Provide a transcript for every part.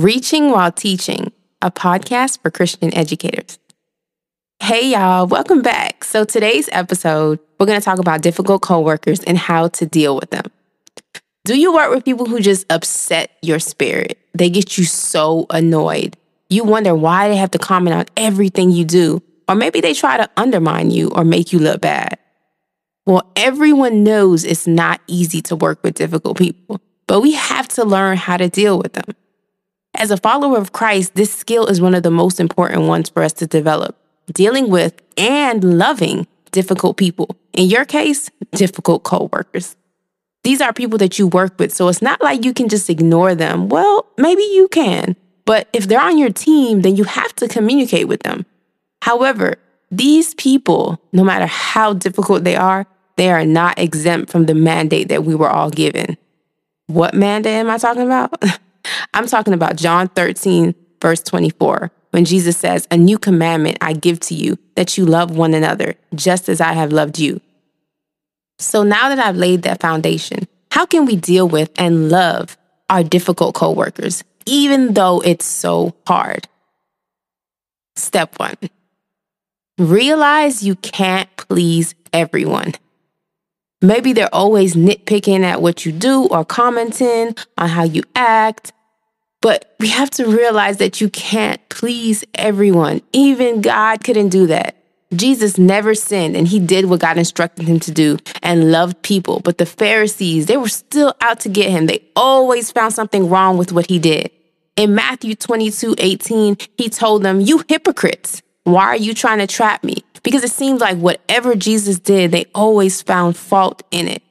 Reaching While Teaching, a podcast for Christian educators. Hey, y'all, welcome back. So, today's episode, we're going to talk about difficult coworkers and how to deal with them. Do you work with people who just upset your spirit? They get you so annoyed. You wonder why they have to comment on everything you do, or maybe they try to undermine you or make you look bad. Well, everyone knows it's not easy to work with difficult people, but we have to learn how to deal with them. As a follower of Christ, this skill is one of the most important ones for us to develop dealing with and loving difficult people. In your case, difficult coworkers. These are people that you work with, so it's not like you can just ignore them. Well, maybe you can, but if they're on your team, then you have to communicate with them. However, these people, no matter how difficult they are, they are not exempt from the mandate that we were all given. What mandate am I talking about? I'm talking about John 13, verse 24, when Jesus says, A new commandment I give to you, that you love one another, just as I have loved you. So now that I've laid that foundation, how can we deal with and love our difficult coworkers, even though it's so hard? Step one realize you can't please everyone. Maybe they're always nitpicking at what you do or commenting on how you act. But we have to realize that you can't please everyone. Even God couldn't do that. Jesus never sinned and he did what God instructed him to do and loved people. But the Pharisees, they were still out to get him. They always found something wrong with what he did. In Matthew 22 18, he told them, You hypocrites, why are you trying to trap me? Because it seemed like whatever Jesus did, they always found fault in it.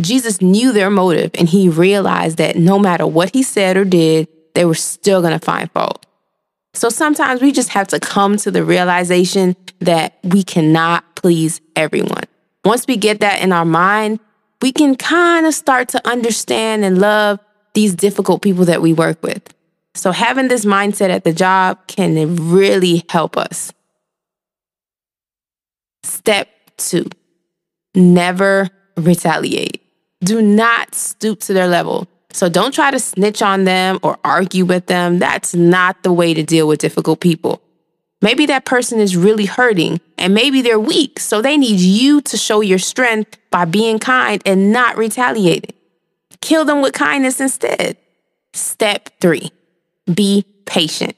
Jesus knew their motive and he realized that no matter what he said or did, they were still going to find fault. So sometimes we just have to come to the realization that we cannot please everyone. Once we get that in our mind, we can kind of start to understand and love these difficult people that we work with. So having this mindset at the job can really help us. Step two, never retaliate. Do not stoop to their level. So don't try to snitch on them or argue with them. That's not the way to deal with difficult people. Maybe that person is really hurting and maybe they're weak. So they need you to show your strength by being kind and not retaliating. Kill them with kindness instead. Step three, be patient.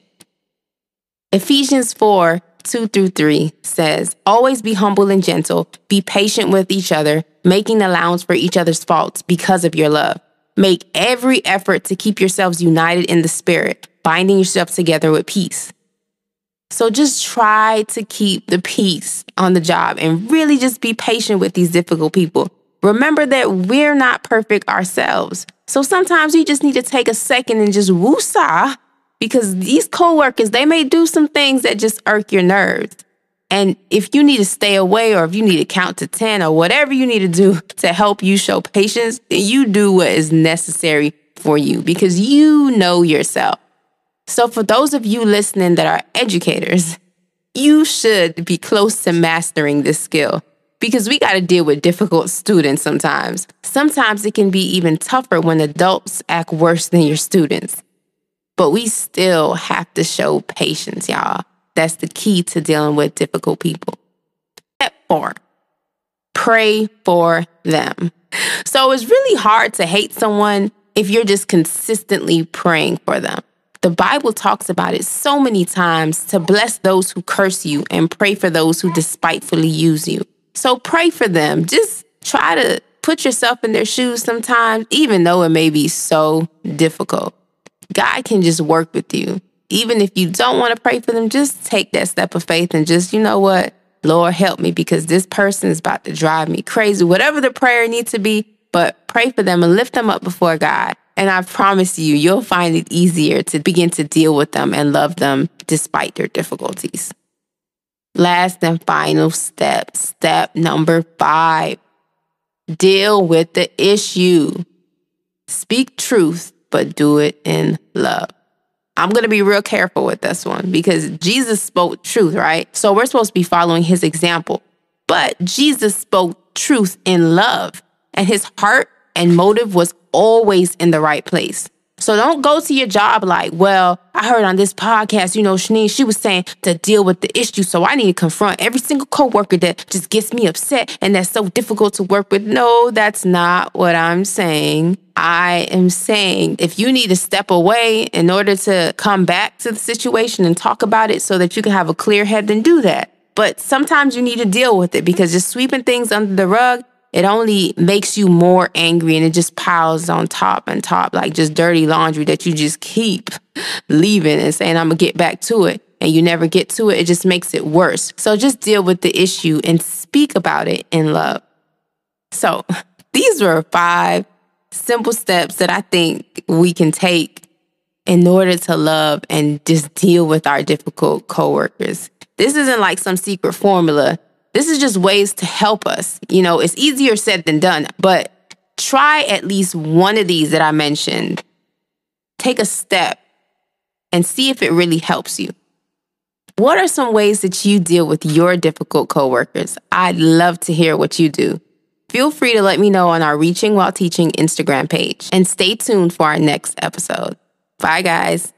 Ephesians 4 2 through 3 says, Always be humble and gentle, be patient with each other, making allowance for each other's faults because of your love. Make every effort to keep yourselves united in the spirit, binding yourself together with peace. So just try to keep the peace on the job and really just be patient with these difficult people. Remember that we're not perfect ourselves. So sometimes you just need to take a second and just woosah because these coworkers, they may do some things that just irk your nerves. And if you need to stay away or if you need to count to 10 or whatever you need to do to help you show patience, you do what is necessary for you because you know yourself. So, for those of you listening that are educators, you should be close to mastering this skill because we got to deal with difficult students sometimes. Sometimes it can be even tougher when adults act worse than your students. But we still have to show patience, y'all. That's the key to dealing with difficult people. Step four, pray for them. So it's really hard to hate someone if you're just consistently praying for them. The Bible talks about it so many times to bless those who curse you and pray for those who despitefully use you. So pray for them. Just try to put yourself in their shoes sometimes, even though it may be so difficult. God can just work with you even if you don't want to pray for them, just take that step of faith and just, you know what? Lord, help me because this person is about to drive me crazy. Whatever the prayer needs to be, but pray for them and lift them up before God. And I promise you, you'll find it easier to begin to deal with them and love them despite their difficulties. Last and final step, step number five deal with the issue. Speak truth, but do it in love. I'm going to be real careful with this one because Jesus spoke truth, right? So we're supposed to be following his example. But Jesus spoke truth in love, and his heart and motive was always in the right place. So don't go to your job like, well, I heard on this podcast, you know, Shanine, she was saying to deal with the issue. So I need to confront every single coworker that just gets me upset and that's so difficult to work with. No, that's not what I'm saying. I am saying if you need to step away in order to come back to the situation and talk about it so that you can have a clear head, then do that. But sometimes you need to deal with it because just sweeping things under the rug, it only makes you more angry and it just piles on top and top like just dirty laundry that you just keep leaving and saying, I'm gonna get back to it. And you never get to it, it just makes it worse. So just deal with the issue and speak about it in love. So these were five simple steps that I think we can take in order to love and just deal with our difficult coworkers. This isn't like some secret formula. This is just ways to help us. You know, it's easier said than done, but try at least one of these that I mentioned. Take a step and see if it really helps you. What are some ways that you deal with your difficult coworkers? I'd love to hear what you do. Feel free to let me know on our Reaching While Teaching Instagram page and stay tuned for our next episode. Bye, guys.